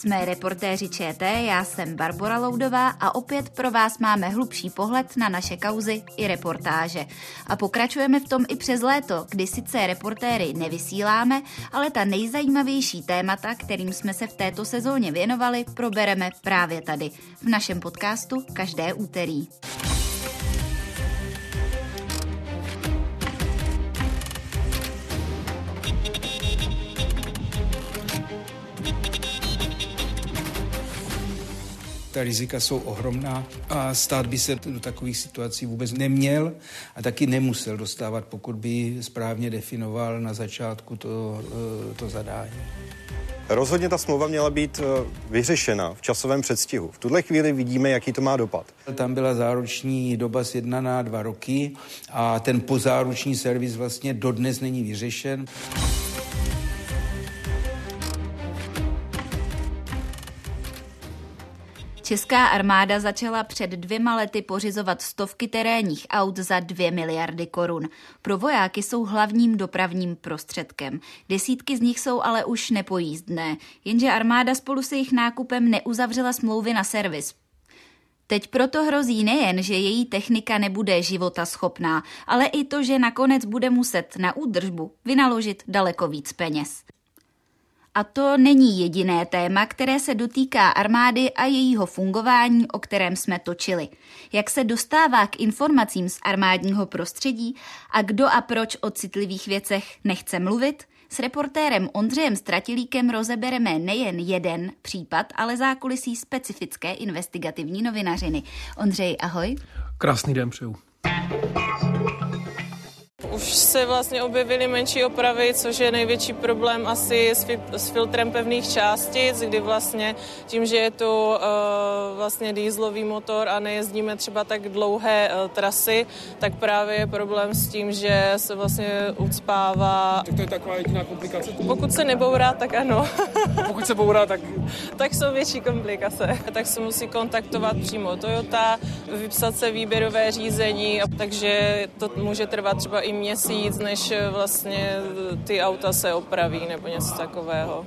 Jsme reportéři ČT, já jsem Barbara Loudová a opět pro vás máme hlubší pohled na naše kauzy i reportáže. A pokračujeme v tom i přes léto, kdy sice reportéry nevysíláme, ale ta nejzajímavější témata, kterým jsme se v této sezóně věnovali, probereme právě tady, v našem podcastu každé úterý. Ta rizika jsou ohromná a stát by se do takových situací vůbec neměl a taky nemusel dostávat, pokud by správně definoval na začátku to, eh, to zadání. Rozhodně ta smlouva měla být eh, vyřešena v časovém předstihu. V tuhle chvíli vidíme, jaký to má dopad. Tam byla záruční doba z jedna na dva roky a ten pozáruční servis vlastně dodnes není vyřešen. Česká armáda začala před dvěma lety pořizovat stovky terénních aut za dvě miliardy korun. Pro vojáky jsou hlavním dopravním prostředkem. Desítky z nich jsou ale už nepojízdné, jenže armáda spolu se jejich nákupem neuzavřela smlouvy na servis. Teď proto hrozí nejen, že její technika nebude života schopná, ale i to, že nakonec bude muset na údržbu vynaložit daleko víc peněz. A to není jediné téma, které se dotýká armády a jejího fungování, o kterém jsme točili. Jak se dostává k informacím z armádního prostředí a kdo a proč o citlivých věcech nechce mluvit? S reportérem Ondřejem Stratilíkem rozebereme nejen jeden případ, ale zákulisí specifické investigativní novinařiny. Ondřej, ahoj. Krásný den přeju. Už se vlastně objevily menší opravy, což je největší problém asi s, fil- s filtrem pevných částic, kdy vlastně tím, že je to uh, vlastně dýzlový motor a nejezdíme třeba tak dlouhé uh, trasy, tak právě je problém s tím, že se vlastně ucpává. Tak to je taková jediná komplikace? Pokud se nebourá, tak ano. Pokud se bourá, tak... tak jsou větší komplikace. Tak se musí kontaktovat přímo Toyota, vypsat se výběrové řízení, takže to může trvat třeba i měsíc, než vlastně ty auta se opraví nebo něco takového.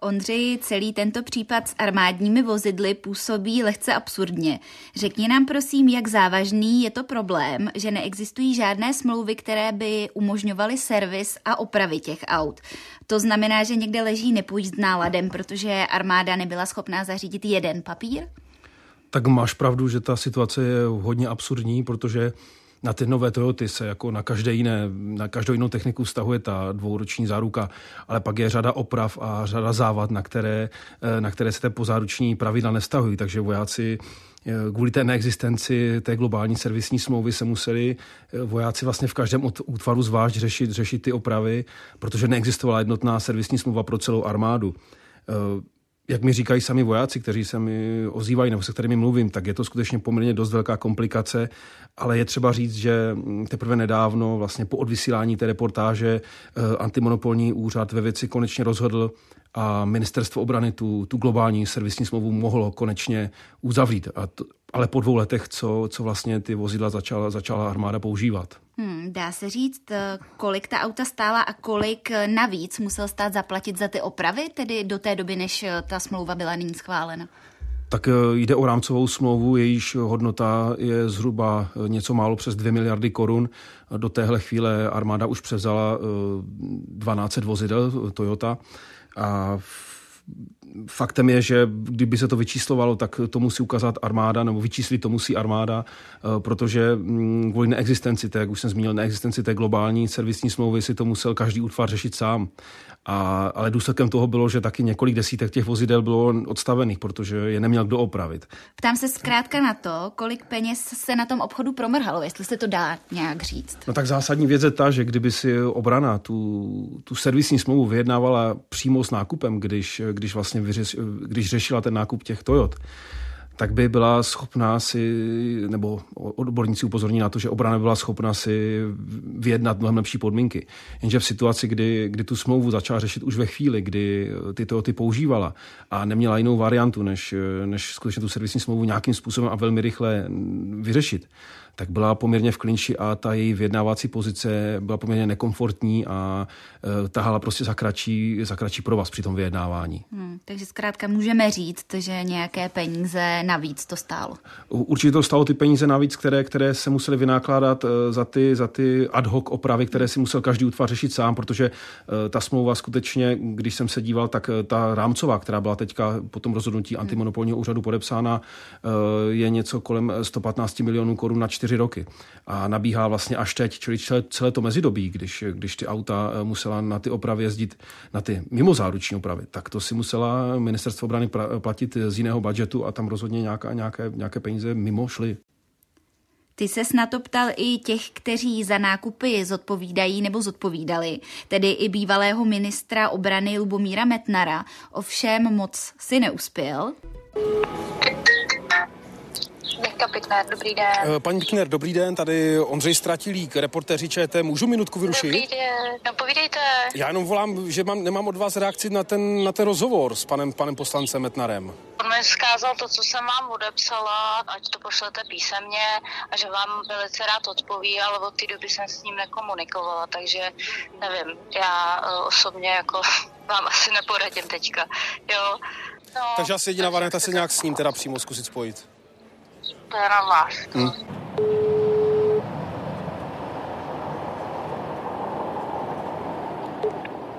Ondřej, celý tento případ s armádními vozidly působí lehce absurdně. Řekni nám prosím, jak závažný je to problém, že neexistují žádné smlouvy, které by umožňovaly servis a opravy těch aut. To znamená, že někde leží nepojízdná ladem, protože armáda nebyla schopná zařídit jeden papír? Tak máš pravdu, že ta situace je hodně absurdní, protože na ty nové Toyoty se jako na každé jiné, na každou jinou techniku vztahuje ta dvouroční záruka, ale pak je řada oprav a řada závad, na které, eh, na které se té pozáruční pravidla nestahují, takže vojáci eh, kvůli té neexistenci té globální servisní smlouvy se museli eh, vojáci vlastně v každém útvaru zvlášť řešit, řešit ty opravy, protože neexistovala jednotná servisní smlouva pro celou armádu jak mi říkají sami vojáci, kteří se mi ozývají nebo se kterými mluvím, tak je to skutečně poměrně dost velká komplikace, ale je třeba říct, že teprve nedávno, vlastně po odvysílání té reportáže, eh, antimonopolní úřad ve věci konečně rozhodl a ministerstvo obrany tu, tu globální servisní smlouvu mohlo konečně uzavřít. A to, ale po dvou letech, co, co vlastně ty vozidla začala, začala armáda používat. Hmm, dá se říct, eh, kolik ta auta stála a kolik eh, navíc musel stát zaplatit za ty opravy, tedy do té doby, než eh, ta smlouva byla nyní schválena? Tak jde o rámcovou smlouvu, jejíž hodnota je zhruba něco málo přes 2 miliardy korun. Do téhle chvíle armáda už převzala 12 vozidel Toyota a faktem je, že kdyby se to vyčíslovalo, tak to musí ukázat armáda, nebo vyčíslit to musí armáda, eh, protože mm, kvůli neexistenci té, jak už jsem zmínil, neexistenci té globální servisní smlouvy si to musel každý útvar řešit sám. A, ale důsledkem toho bylo, že taky několik desítek těch vozidel bylo odstavených, protože je neměl kdo opravit. Ptám se zkrátka na to, kolik peněz se na tom obchodu promrhalo, jestli se to dá nějak říct. No tak zásadní věc je ta, že kdyby si obrana tu, tu servisní smlouvu vyjednávala přímo s nákupem, když, když vlastně vyřeš, když řešila ten nákup těch Toyot, tak by byla schopná si, nebo odborníci upozorní na to, že obrana by byla schopna si vyjednat mnohem lepší podmínky. Jenže v situaci, kdy, kdy tu smlouvu začala řešit už ve chvíli, kdy ty Toyoty používala a neměla jinou variantu, než, než skutečně tu servisní smlouvu nějakým způsobem a velmi rychle vyřešit, tak byla poměrně v klinči a ta její vyjednávací pozice byla poměrně nekomfortní a e, tahala prostě za kratší, za kratší provaz při tom vyjednávání. Hmm, takže zkrátka můžeme říct, že nějaké peníze navíc to stálo. Určitě to stálo ty peníze navíc, které, které se musely vynákládat e, za ty, za ty ad hoc opravy, které si musel každý útvar řešit sám, protože e, ta smlouva skutečně, když jsem se díval, tak e, ta rámcová, která byla teďka po tom rozhodnutí antimonopolního úřadu podepsána, je něco kolem 115 milionů korun na čtyři čtyři roky. A nabíhá vlastně až teď, čili celé to mezidobí, když, když ty auta eh, musela na ty opravy jezdit, na ty mimozáruční opravy, tak to si musela ministerstvo obrany platit z jiného budžetu a tam rozhodně nějaká, nějaké, nějaké peníze mimo šly. Ty se na to ptal i těch, kteří za nákupy zodpovídají nebo zodpovídali, tedy i bývalého ministra obrany Lubomíra Metnara. Ovšem moc si neuspěl. Mirka Pitner, dobrý den. Eh, paní Pitner, dobrý den, tady Ondřej Stratilík, reportéři ČT. Můžu minutku vyrušit? Dobrý den, no povídejte. Já jenom volám, že mám, nemám od vás reakci na ten, na ten rozhovor s panem, panem poslancem Metnarem. On mi zkázal to, co jsem vám odepsala, ať to pošlete písemně a že vám velice rád odpoví, ale od té doby jsem s ním nekomunikovala, takže nevím, já uh, osobně jako vám asi neporadím teďka, jo. No, takže asi jediná varianta se nějak s ním teda přímo zkusit spojit na vás. Hmm.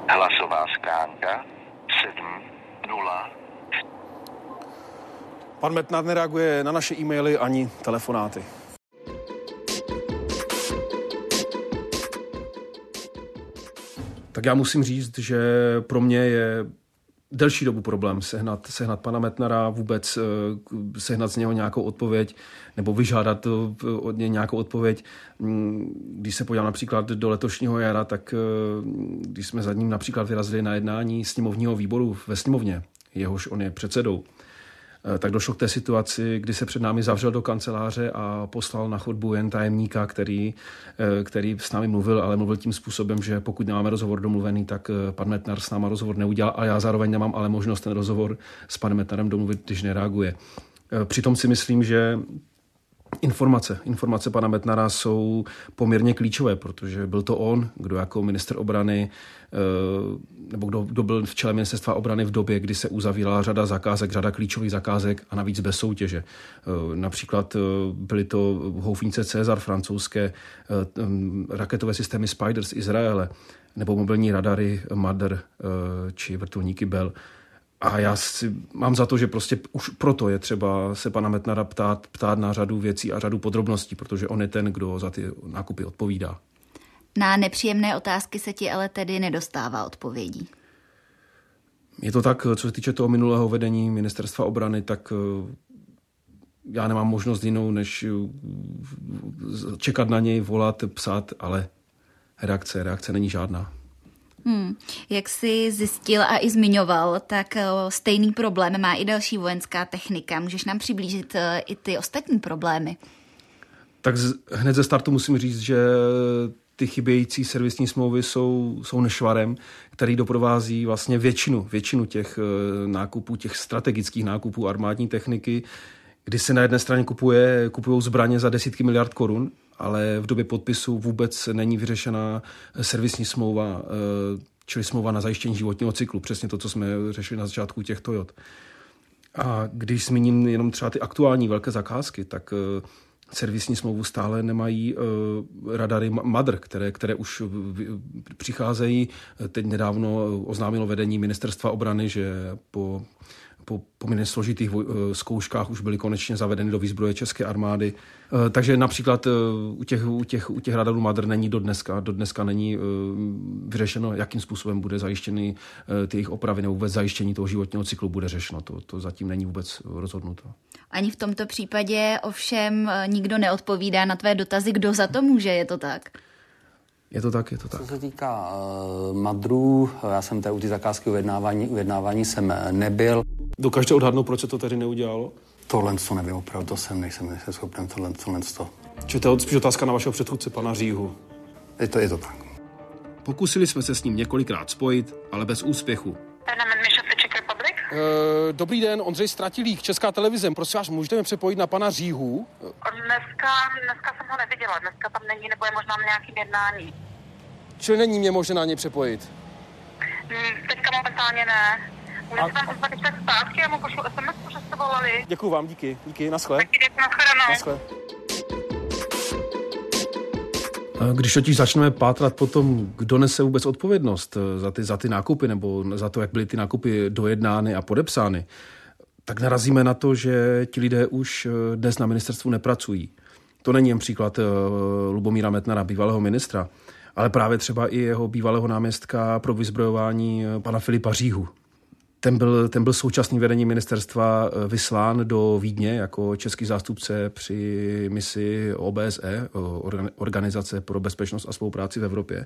Hlasová schránka 7.0. Pan Metnár nereaguje na naše e-maily ani telefonáty. Tak já musím říct, že pro mě je delší dobu problém sehnat, sehnat pana Metnara, vůbec eh, sehnat z něho nějakou odpověď nebo vyžádat eh, od něj nějakou odpověď. Mm, když se podívám například do letošního jara, tak eh, když jsme za ním například vyrazili na jednání sněmovního výboru ve sněmovně, jehož on je předsedou, tak došlo k té situaci, kdy se před námi zavřel do kanceláře a poslal na chodbu jen tajemníka, který, eh, který s námi mluvil, ale mluvil tím způsobem, že pokud nemáme rozhovor domluvený, tak eh, pan Metnar s náma rozhovor neudělal a já zároveň nemám ale možnost ten rozhovor s panem Metnarem domluvit, když nereaguje. Přitom si myslím, že Informace. Informace pana Metnara jsou poměrně klíčové, protože byl to on, kdo jako minister obrany, eh, nebo kdo, kdo byl v čele ministerstva obrany v době, kdy se uzavírala řada zakázek, řada klíčových zakázek a navíc bez soutěže. Eh, například eh, byly to houfnice Cezar francouzské, raketové systémy Spider z Izraele, nebo mobilní radary Mother či vrtulníky Bell. A já si mám za to, že prostě už proto je třeba se pana Metnara ptát, ptát na řadu věcí a řadu podrobností, protože on je ten, kdo za ty nákupy odpovídá. Na nepříjemné otázky se ti ale tedy nedostává odpovědí. Je to tak, co se týče toho minulého vedení ministerstva obrany, tak eh, já nemám možnost jinou, než eh, čekat na něj, volat, psát, ale reakce, reakce není žádná. Hmm. Jak jsi zjistil a i zmiňoval, tak eh, stejný problém má i další vojenská technika. Můžeš nám přiblížit eh, i ty ostatní problémy? Tak z, hned ze startu musím říct, že ty chybějící servisní smlouvy jsou, jsou nešvarem, který doprovází vlastně většinu, většinu těch eh, nákupů, těch strategických nákupů armádní techniky, kdy se na jedné straně kupuje, kupují zbraně za desítky miliard korun ale v době podpisu vůbec není vyřešena servisní smlouva, eh, čili smlouva na zajištění životního cyklu, přesně to, co jsme řešili na začátku těch Toyot. A když zmíním jenom třeba ty aktuální velké zakázky, tak eh, servisní smlouvu stále nemají radary MADR, které, které už přicházejí. Teď nedávno oznámilo vedení ministerstva obrany, že po po poměrně složitých eh, zkouškách už byly konečně zavedeny do výzbroje české armády. Eh, takže například eh, u těch, u těch, u těch radarů Madr není do dneska, do dneska není vyřešeno, jakým způsobem bude zajištěny ty jejich opravy nebo vůbec zajištění toho životního cyklu bude řešeno. To, to zatím není vůbec rozhodnuto. Ani v tomto případě ovšem nikdo neodpovídá na tvé dotazy, kdo za to může, je to tak? Je to tak, je to tak. Co se týká uh, madrů, já jsem tady u ty zakázky ujednávání, ujednávání jsem nebyl. Dokážete odhadnout, proč se to tedy neudělalo? tohle to nevím, opravdu to jsem, nejsem, nejsem schopen tohle, tohle to. Či to je spíš otázka na vašeho předchůdce, pana Říhu. Je to, je to tak. Pokusili jsme se s ním několikrát spojit, ale bez úspěchu. E, dobrý den, Ondřej Stratilík, Česká televize. Prosím vás, můžete mě přepojit na pana Říhu? Dneska, dneska jsem ho neviděla, dneska tam není, nebo je možná na nějakým jednání. Čili není mě možné na ně přepojit? Hmm, teďka momentálně ne. Můžete a... tam ozvat zpátky, já mu pošlu SMS, že jste volali. Děkuji vám, díky, díky, naschle. Taky děkuji, naschledanou. Naschle. Když totiž začneme pátrat po tom, kdo nese vůbec odpovědnost eh, za ty, za ty nákupy nebo za to, jak byly ty nákupy dojednány a podepsány, tak narazíme na to, že ti lidé už eh, dnes na ministerstvu nepracují. To není jen příklad eh, Lubomíra Metnara, bývalého ministra, ale právě třeba i jeho bývalého náměstka pro vyzbrojování pana Filipa Říhu. Ten byl, ten byl současný vedení ministerstva eh, vyslán do Vídně jako český zástupce při misi OBSE, Organizace pro bezpečnost a spolupráci v Evropě.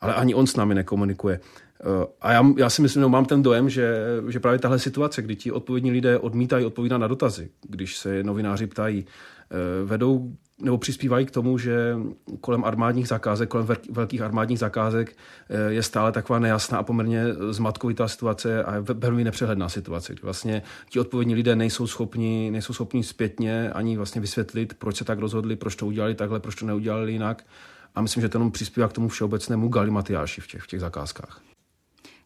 Ale ani on s námi nekomunikuje. Eh, a já, já si myslím, no, mám ten dojem, že, že právě tahle situace, kdy ti odpovědní lidé odmítají odpovídat na dotazy, když se novináři ptají, eh, vedou nebo přispívají k tomu, že kolem armádních zakázek, kolem velkých armádních zakázek eh, je stále taková nejasná a poměrně zmatkovitá situace a velmi nepřehledná situace, kdy vlastně ti odpovědní lidé nejsou schopni, nejsou schopni zpětně ani vlastně vysvětlit, proč se tak rozhodli, proč to udělali takhle, proč to neudělali jinak. A myslím, že to jenom přispívá k tomu všeobecnému galimatiáši v těch, v těch zakázkách.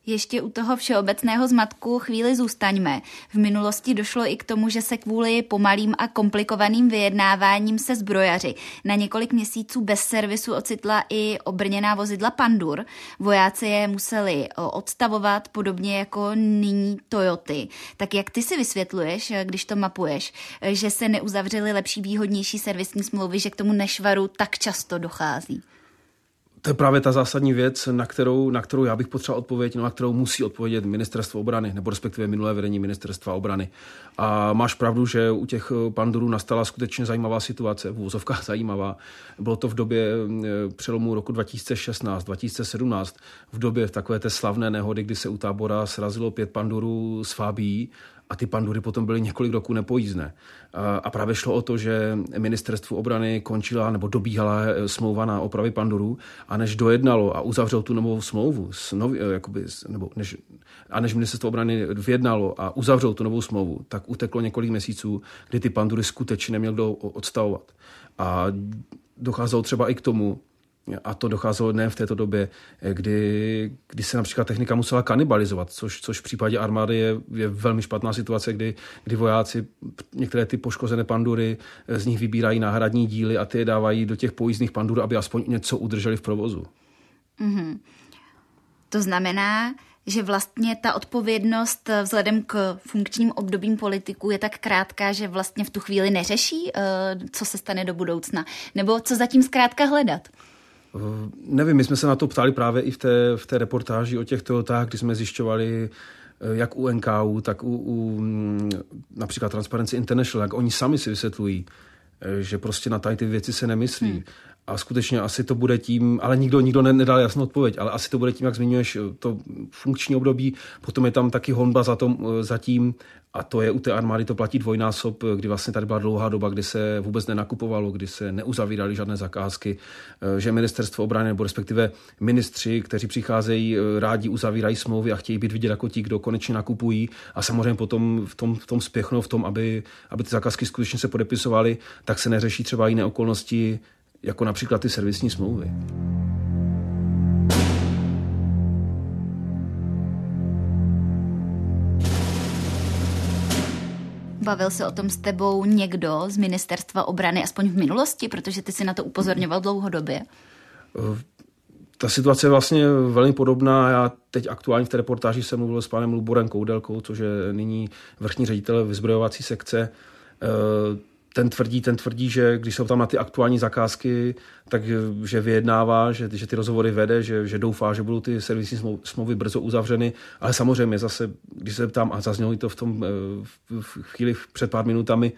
Ještě u toho všeobecného zmatku chvíli zůstaňme. V minulosti došlo i k tomu, že se kvůli pomalým a komplikovaným vyjednáváním se zbrojaři na několik měsíců bez servisu ocitla i obrněná vozidla Pandur. Vojáci je museli odstavovat, podobně jako nyní Toyoty. Tak jak ty si vysvětluješ, když to mapuješ, že se neuzavřely lepší, výhodnější servisní smlouvy, že k tomu nešvaru tak často dochází? To je právě ta zásadní věc, na kterou, na kterou já bych potřeboval odpovědět, no, na kterou musí odpovědět ministerstvo obrany, nebo respektive minulé vedení ministerstva obrany. A máš pravdu, že u těch pandurů nastala skutečně zajímavá situace, v úzovkách zajímavá. Bylo to v době přelomu roku 2016-2017, v době takové té slavné nehody, kdy se u tábora srazilo pět pandurů s Fábí a ty pandury potom byly několik roků nepojízdné. A právě šlo o to, že ministerstvu obrany končila nebo dobíhala eh, smlouva na opravy pandurů a než dojednalo a uzavřelo tu novou smlouvu, s nový, eh, jakoby, nebo než, a než ministerstvo obrany vyjednalo a uzavřelo tu novou smlouvu, tak uteklo několik měsíců, kdy ty pandury skutečně neměl kdo odstavovat. A docházelo třeba i k tomu, a to docházelo nejen v této době, kdy, kdy se například technika musela kanibalizovat, což, což v případě armády je, je velmi špatná situace, kdy, kdy vojáci některé ty poškozené pandury z nich vybírají náhradní díly a ty je dávají do těch pojízdných pandur, aby aspoň něco udrželi v provozu. Mm-hmm. To znamená, že vlastně ta odpovědnost vzhledem k funkčním obdobím politiků je tak krátká, že vlastně v tu chvíli neřeší, eh, co se stane do budoucna. Nebo co zatím zkrátka hledat? Eh, nevím, my jsme se na to ptali právě i v té, v té reportáži o těch Toyotách, kdy jsme zjišťovali, eh, jak u NKU, tak u, u mm, například Transparency International, jak oni sami si vysvětlují, eh, že prostě na tady ty věci se nemyslí. Hmm. A skutečně asi to bude tím, ale nikdo, nikdo nedal jasnou odpověď, ale asi to bude tím, jak zmiňuješ to funkční období, potom je tam taky honba za, tom, za tím, a to je u té armády, to platí dvojnásob, kdy vlastně tady byla dlouhá doba, kdy se vůbec nenakupovalo, kdy se neuzavíraly žádné zakázky, že ministerstvo obrany nebo respektive ministři, kteří přicházejí, rádi uzavírají smlouvy a chtějí být vidět jako ti, kdo konečně nakupují. A samozřejmě potom v tom, v tom spěchnou, v tom, aby, aby ty zakázky skutečně se podepisovaly, tak se neřeší třeba jiné okolnosti, jako například ty servisní smlouvy. Bavil se o tom s tebou někdo z ministerstva obrany, aspoň v minulosti, protože ty si na to upozorňoval dlouhodobě? Ta situace je vlastně velmi podobná. Já teď aktuálně v té reportáži jsem mluvil s panem Luborem Koudelkou, což je nyní vrchní ředitel vyzbrojovací sekce ten tvrdí, ten tvrdí, že když jsou tam na ty aktuální zakázky, tak že vyjednává, že, že ty rozhovory vede, že, že doufá, že budou ty servisní smlouvy brzo uzavřeny, ale samozřejmě zase, když se ptám, a zaznělo to v tom eh, v chvíli před pár minutami,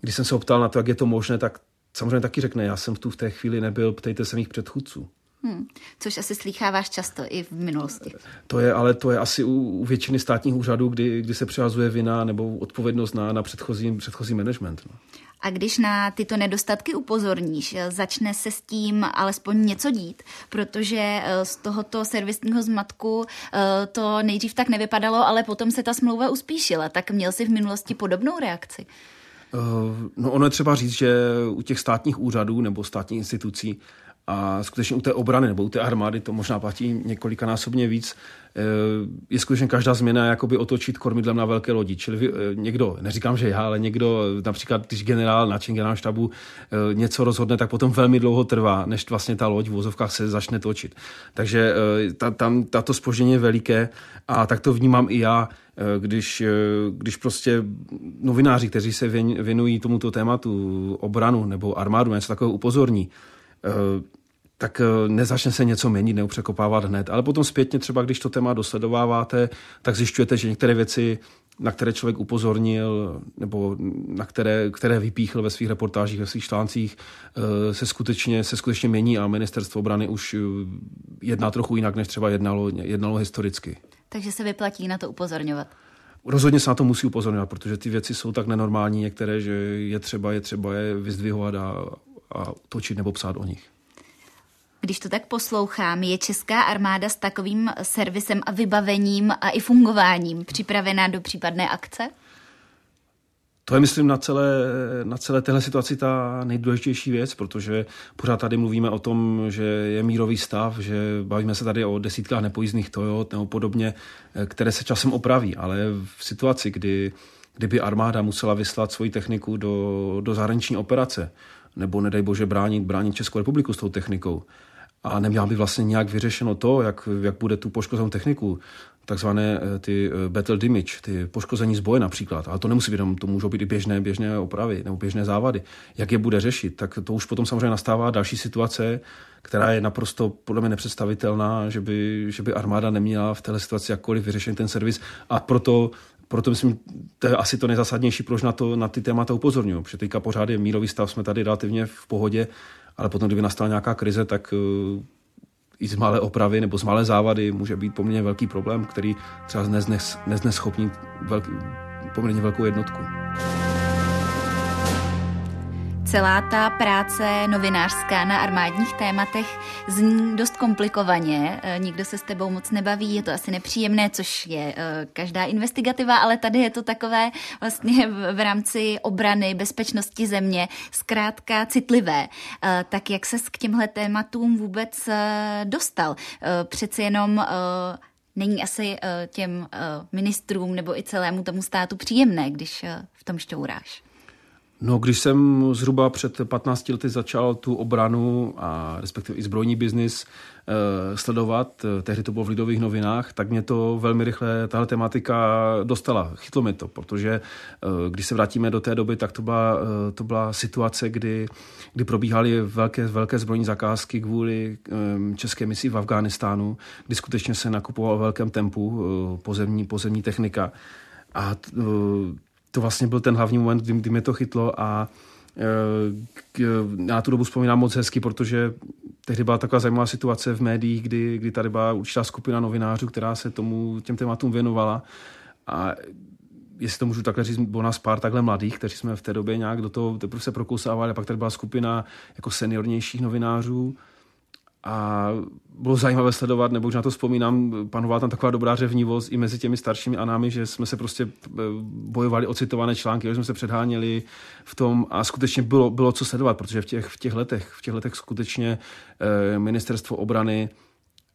když jsem se optal na to, jak je to možné, tak samozřejmě taky řekne, já jsem tu v té chvíli nebyl, ptejte se mých předchůdců. Hmm. Což asi slýcháváš často i v minulosti. To je, ale to je asi u, u většiny státních úřadů, kdy, kdy se přehazuje vina nebo odpovědnost na, na předchozí, předchozí management. No. A když na tyto nedostatky upozorníš, začne se s tím alespoň něco dít, protože eh, z tohoto servisního zmatku eh, to nejdřív tak nevypadalo, ale potom se ta smlouva uspíšila. Tak měl jsi v minulosti podobnou reakci? Eh, no ono je třeba říct, že u těch státních úřadů nebo státních institucí a skutečně u té obrany nebo u té armády to možná platí několikanásobně víc. Eh, je skutečně každá změna jakoby otočit kormidlem na velké lodi. Čili eh, někdo, neříkám, že já, ale někdo, například když generál na generál štabu eh, něco rozhodne, tak potom velmi dlouho trvá, než vlastně ta loď v vozovkách se začne točit. Takže ta, tam tato spoždění je veliké a tak to vnímám i já, když, když prostě novináři, kteří se věnují tomuto tématu obranu nebo armádu, něco takového upozorní, Eh, tak eh, nezačne se něco měnit, neupřekopávat hned. Ale potom zpětně třeba, když to téma dosledováváte, tak zjišťujete, že některé věci, na které člověk upozornil, nebo na které, které vypíchl ve svých reportážích, ve svých článcích, eh, se skutečně, se skutečně mění a ministerstvo obrany už jedná trochu jinak, než třeba jednalo, jednalo historicky. Takže se vyplatí na to upozorňovat. Rozhodně se na to musí upozorňovat, protože ty věci jsou tak nenormální některé, že je třeba je třeba je vyzdvihovat a, a točit nebo psát o nich. Když to tak poslouchám, je česká armáda s takovým servisem a vybavením a i fungováním připravená do případné akce? To je, myslím, na celé, na celé téhle situaci ta nejdůležitější věc, protože pořád tady mluvíme o tom, že je mírový stav, že bavíme se tady o desítkách nepojízdných Toyot nebo podobně, které se časem opraví, ale v situaci, kdy, kdyby armáda musela vyslat svoji techniku do, do zahraniční operace, nebo nedej bože bránit, bránit Českou republiku s tou technikou. A neměla by vlastně nějak vyřešeno to, jak, jak bude tu poškozenou techniku, takzvané eh, ty eh, battle damage, ty poškození zboje například, ale to nemusí být to můžou být i běžné, běžné opravy nebo běžné závady. Jak je bude řešit, tak to už potom samozřejmě nastává další situace, která je naprosto podle mě nepředstavitelná, že by, že by armáda neměla v této situaci jakkoliv vyřešen ten servis a proto proto myslím, to je asi to nejzásadnější, proč na, to, na ty témata upozorňuji. Protože teďka pořád je mírový stav, jsme tady relativně v pohodě, ale potom, kdyby nastala nějaká krize, tak uh, i z malé opravy nebo z malé závady může být poměrně velký problém, který třeba neznes, nezneschopní velký, poměrně velkou jednotku. Celá ta práce novinářská na armádních tématech zní dost komplikovaně. E, nikdo se s tebou moc nebaví, je to asi nepříjemné, což je e, každá investigativa, ale tady je to takové vlastně v rámci obrany, bezpečnosti země, zkrátka citlivé. E, tak jak ses k těmhle tématům vůbec dostal? Přeci jenom není asi těm ministrům nebo i celému tomu státu příjemné, když v tom šťouráš. No, když jsem zhruba před 15 lety začal tu obranu a respektive i zbrojní biznis eh, sledovat, eh, tehdy to bylo v Lidových novinách, tak mě to velmi rychle, tahle tematika dostala. Chytlo mě to, protože eh, když se vrátíme do té doby, tak to byla, to byla situace, kdy, kdy probíhaly velké, velké zbrojní zakázky kvůli české misi v Afghánistánu, kdy skutečně se nakupoval v velkém tempu pozemní, pozemní technika. A to vlastně byl ten hlavní moment, kdy, kdy mě to chytlo a e, já tu dobu vzpomínám moc hezky, protože tehdy byla taková zajímavá situace v médiích, kdy, kdy tady byla určitá skupina novinářů, která se tomu, těm tématům věnovala. A jestli to můžu takhle říct, bylo nás pár takhle mladých, kteří jsme v té době nějak do toho teprve se prokousávali a pak tady byla skupina jako seniornějších novinářů, a bylo zajímavé sledovat, nebo už na to vzpomínám, panovala tam taková dobrá řevnivost i mezi těmi staršími a námi, že jsme se prostě eh, bojovali o citované články, že jsme se předháněli v tom a skutečně bylo, bylo co sledovat, protože v těch, v těch letech, v těch letech skutečně eh, ministerstvo obrany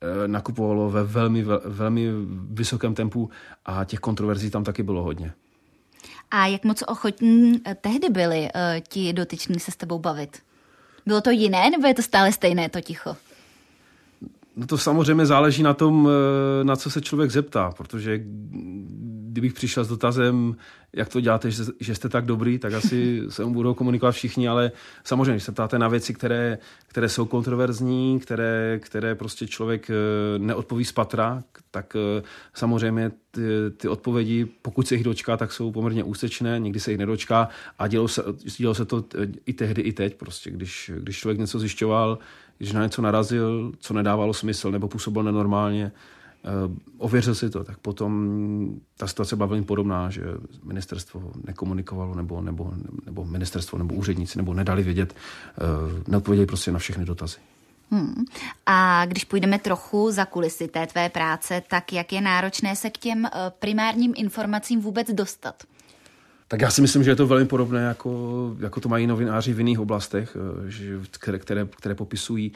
eh, nakupovalo ve velmi, velmi vysokém tempu a těch kontroverzí tam taky bylo hodně. A jak moc ochotní tehdy byli ti dotyční se s tebou bavit? Bylo to jiné, nebo je to stále stejné to ticho? No to samozřejmě záleží na tom, eh, na co se člověk zeptá, protože kdybych přišel s dotazem, jak to děláte, že, že jste tak dobrý, tak asi se mu budou komunikovat všichni, ale samozřejmě, když se ptáte na věci, které, které jsou kontroverzní, které, které prostě člověk eh, neodpoví z patra, tak eh, samozřejmě ty, ty odpovědi, pokud se jich dočká, tak jsou poměrně úsečné, někdy se jich nedočká a dělo se, dělo se to i tehdy, i teď. Prostě, když, když člověk něco zjišťoval, když na něco narazil, co nedávalo smysl nebo působilo nenormálně, Eh, ověřil si to, tak potom ta situace byla velmi podobná, že ministerstvo nekomunikovalo nebo, nebo, nebo ministerstvo nebo úředníci nebo nedali vědět, eh, neodpověděli prostě na všechny dotazy. Hmm. A když půjdeme trochu za kulisy té tvé práce, tak jak je náročné se k těm eh, primárním informacím vůbec dostat? Tak já si myslím, že je to velmi podobné, jako, jako to mají novináři v jiných oblastech, že, které, které, které popisují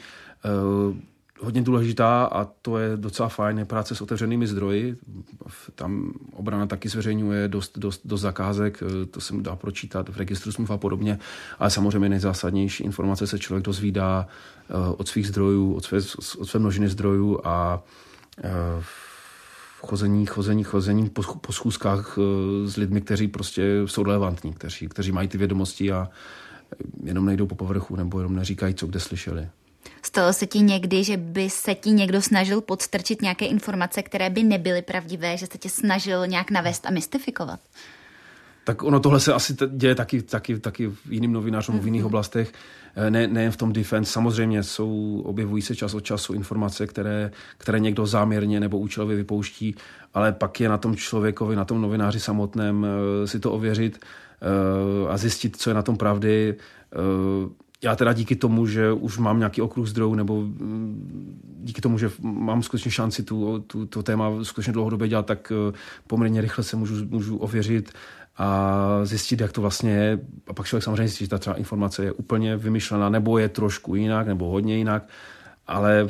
hodně důležitá a to je docela fajn, je práce s otevřenými zdroji. Tam obrana taky zveřejňuje dost, dost, dost zakázek, eh, to se mu dá pročítat v registru smluv a podobně, ale samozřejmě nejzásadnější informace se člověk dozvídá eh, od svých zdrojů, od své, od své množiny zdrojů a eh, chození, chození, chození po, po schůzkách s lidmi, kteří prostě jsou relevantní, kteří, kteří mají ty vědomosti a jenom nejdou po povrchu nebo jenom neříkají, co kde slyšeli. Stalo se ti někdy, že by se ti někdo snažil podstrčit nějaké informace, které by nebyly pravdivé, že se tě snažil nějak navést a mystifikovat? Tak ono tohle se asi děje taky, taky, taky jiným novinářům mm-hmm. v jiných mhm. oblastech, eh, ne, nejen v tom defense. Samozřejmě jsou, objevují se čas od času informace, které, které někdo záměrně nebo účelově vypouští, ale pak je na tom člověkovi, na tom novináři samotném eh, si to ověřit eh, a zjistit, co je na tom pravdy já teda díky tomu, že už mám nějaký okruh zdrojů, nebo mm, díky tomu, že mám skutečně šanci tu, tu, to téma skutečně dlouhodobě dělat, tak poměrně rychle se můžu, můžu ověřit a zjistit, jak to vlastně je. A pak člověk samozřejmě zjistí, že ta třeba informace je úplně vymyšlená, nebo je trošku jinak, nebo hodně jinak. Ale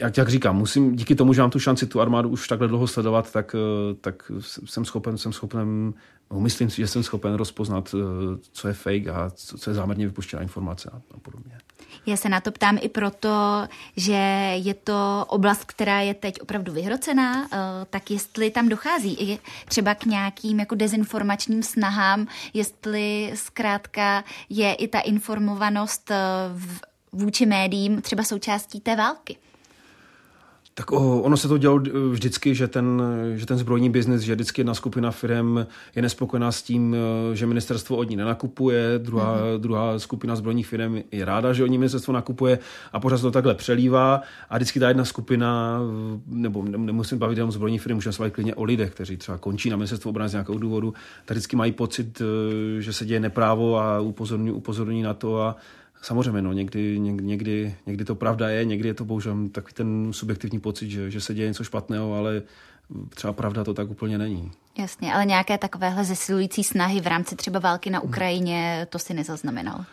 jak, jak říkám, musím, díky tomu, že mám tu šanci tu armádu už takhle dlouho sledovat, tak, eh, tak jsem schopen, jsem schopen myslím si, že jsem schopen rozpoznat, eh, co je fake a co je záměrně vypuštěná informace a podobně. Já se na to ptám i proto, že je to oblast, která je teď opravdu vyhrocená, eh, tak jestli tam dochází i třeba k nějakým jako dezinformačním snahám, jestli zkrátka je i ta informovanost eh, vůči médiím třeba součástí té války. Tak ono se to dělo vždycky, že ten, že ten zbrojní biznis, že vždycky jedna skupina firm je nespokojená s tím, eh, že ministerstvo od ní nenakupuje, druhá, mm-hmm. druhá skupina zbrojních firm je ráda, že od ní ministerstvo nakupuje a pořád se to takhle přelívá a vždycky ta jedna skupina, nebo nemusím bavit jenom zbrojní firmy, můžeme se bavit klidně o lidech, kteří třeba končí na ministerstvo obrany z nějakého důvodu, tak vždycky mají pocit, eh, že se děje neprávo a upozorní, upozorní na to a Samozřejmě, no, někdy, někdy, někdy, to pravda je, někdy je to bohužel takový ten subjektivní pocit, že, že se děje něco špatného, ale třeba pravda to tak úplně není. Jasně, ale nějaké takovéhle zesilující snahy v rámci třeba války na Ukrajině, to si nezaznamenal?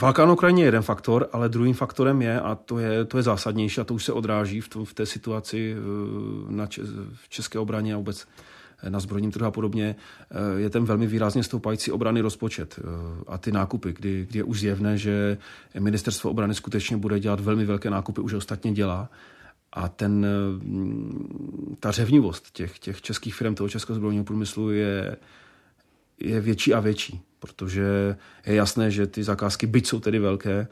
Válka na Ukrajině je jeden faktor, ale druhým faktorem je, a to je, to je zásadnější, a to už se odráží v, to, v té situaci eh, na, v české obraně a vůbec na zbrojním trhu a podobně, eh, je ten velmi výrazně stoupající obrany rozpočet eh, a ty nákupy, kdy, kdy je už zjevné, že ministerstvo obrany skutečně bude dělat velmi velké nákupy, už ostatně dělá. A ten, eh, ta řevnivost těch, těch českých firm, toho českého zbrojního průmyslu je, je větší a větší, protože je jasné, že ty zakázky, byť jsou tedy velké,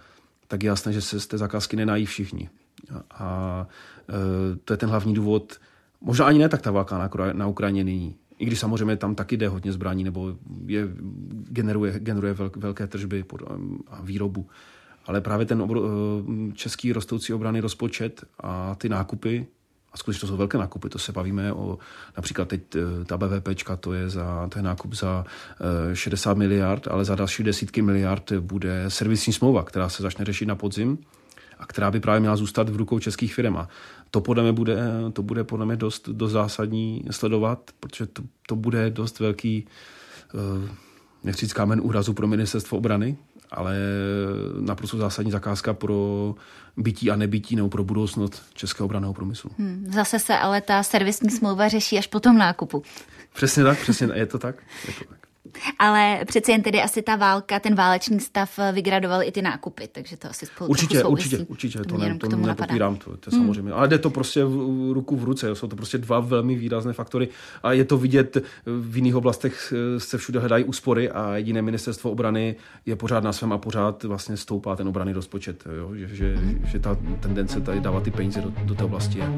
tak je jasné, že se z té zakázky nenají všichni. A, a to je ten hlavní důvod, Možná ani ne tak ta válka na, na Ukrajině nyní. I když samozřejmě tam taky jde hodně zbraní, nebo je, generuje, generuje velk, velké tržby a výrobu. Ale právě ten obro, eh, český rostoucí obrany rozpočet a ty nákupy, a skutečně to jsou velké nákupy, to se bavíme o například teď eh, ta BVPčka, to je, za, je nákup za 60 eh, miliard, ale za další desítky miliard bude servisní smlouva, která se začne řešit na podzim a která by právě měla zůstat v rukou českých firm. A to podle mě bude, to bude podle mě dost, dost zásadní sledovat, protože to, to bude dost velký, nechci říct kámen úrazu pro ministerstvo obrany, ale naprosto zásadní zakázka pro bytí a nebytí nebo pro budoucnost českého obraného průmyslu. Hmm, zase se ale ta servisní smlouva řeší až po tom nákupu. Přesně tak, přesně je to tak. Je to tak. Ale přeci jen tedy asi ta válka, ten válečný stav vygradoval i ty nákupy, takže to asi spolu Určitě, určitě, určitě, to, ne, to nepopírám, to, to hmm. samozřejmě. Ale jde to prostě v, ruku v ruce, jo. jsou to prostě dva velmi výrazné faktory a je to vidět v jiných oblastech se všude hledají úspory a jediné ministerstvo obrany je pořád na svém a pořád vlastně stoupá ten obrany rozpočet, jo. Že, že, hmm. že ta tendence tady dávat ty peníze do, do té oblasti je.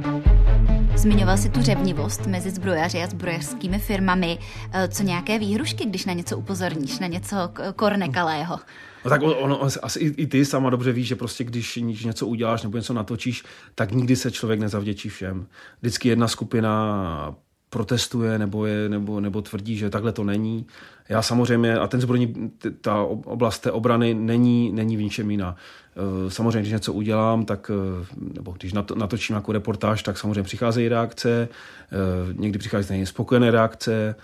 Zmiňoval si tu řevnivost mezi zbrojaři a zbrojařskými firmami. Eh, co nějaké výhrušky, když na něco upozorníš, na něco kornekalého? No tak ono, asi i, i ty sama dobře víš, že prostě když něco uděláš nebo něco natočíš, tak nikdy se člověk nezavděčí všem. Vždycky jedna skupina protestuje nebo, je, nebo, nebo tvrdí, že takhle to není. Já samozřejmě, a ten zbrojní, ta oblast té obrany není, není v ničem jiná. Eh, samozřejmě, když něco udělám, tak, eh, nebo když natočím jako reportáž, tak samozřejmě přicházejí reakce, eh, někdy přicházejí spokojené reakce,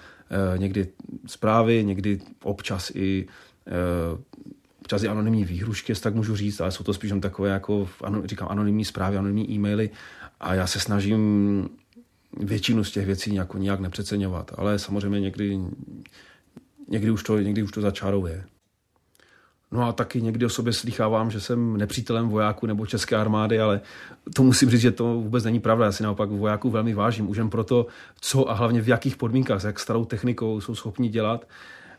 někdy zprávy, někdy občas i občas i anonymní výhrušky, tak můžu říct, ale jsou to spíš takové, jako, říkám, anonymní zprávy, anonymní e-maily a já se snažím většinu z těch věcí nějak, nějak nepřeceňovat, ale samozřejmě někdy, někdy, už to, někdy už to za čárou je. No a taky někdy o sobě slychávám, že jsem nepřítelem vojáků nebo české armády, ale to musím říct, že to vůbec není pravda. Já si naopak vojáků velmi vážím. Už jen proto, co a hlavně v jakých podmínkách, s jak starou technikou jsou schopni dělat.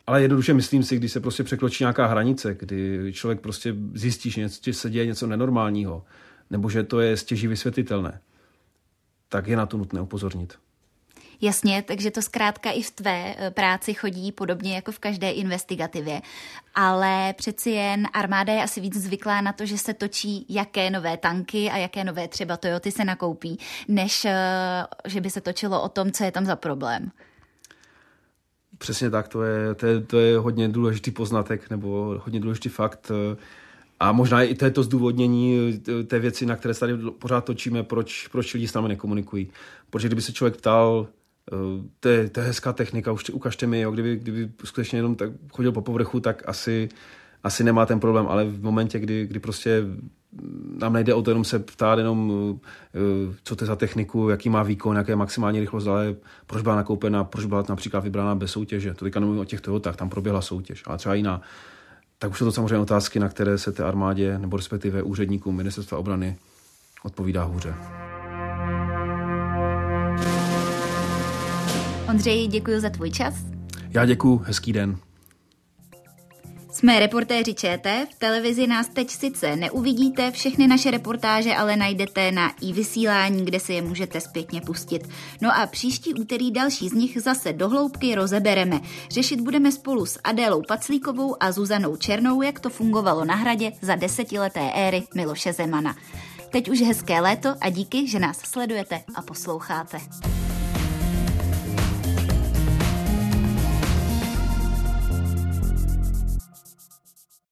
Ale jednoduše myslím si, když se prostě překročí nějaká hranice, kdy člověk prostě zjistí, že se děje něco nenormálního, nebo že to je stěží vysvětlitelné, tak je na to nutné upozornit. Jasně, takže to zkrátka i v tvé eh, práci chodí podobně jako v každé investigativě. Ale přeci jen armáda je asi víc zvyklá na to, že se točí, jaké nové tanky a jaké nové třeba Toyoty se nakoupí, než eh, že by se točilo o tom, co je tam za problém. Přesně tak, to je, to je, to je hodně důležitý poznatek nebo hodně důležitý fakt. Eh, a možná i to je to zdůvodnění té věci, na které se tady pořád točíme, proč, proč lidi s námi nekomunikují. Protože kdyby se člověk ptal, to je, to je hezká technika, už ukažte mi, jo, kdyby, kdyby skutečně jenom tak chodil po povrchu, tak asi, asi nemá ten problém, ale v momentě, kdy, kdy prostě nám nejde o to jenom se ptát jenom, eh, co to je za techniku, jaký má výkon, jaké je maximální rychlost, ale proč byla nakoupena, proč byla například vybrána bez soutěže. To teďka nemluvím o těch Toyotách, tam proběhla soutěž, ale třeba jiná. Tak už jsou to samozřejmě otázky, na které se té armádě nebo respektive úředníkům ministerstva obrany odpovídá hůře. Ondřej, děkuji za tvůj čas. Já děkuji, hezký den. Jsme reportéři ČT, v televizi nás teď sice neuvidíte, všechny naše reportáže ale najdete na i vysílání, kde si je můžete zpětně pustit. No a příští úterý další z nich zase dohloubky rozebereme. Řešit budeme spolu s Adélou Paclíkovou a Zuzanou Černou, jak to fungovalo na hradě za desetileté éry Miloše Zemana. Teď už hezké léto a díky, že nás sledujete a posloucháte.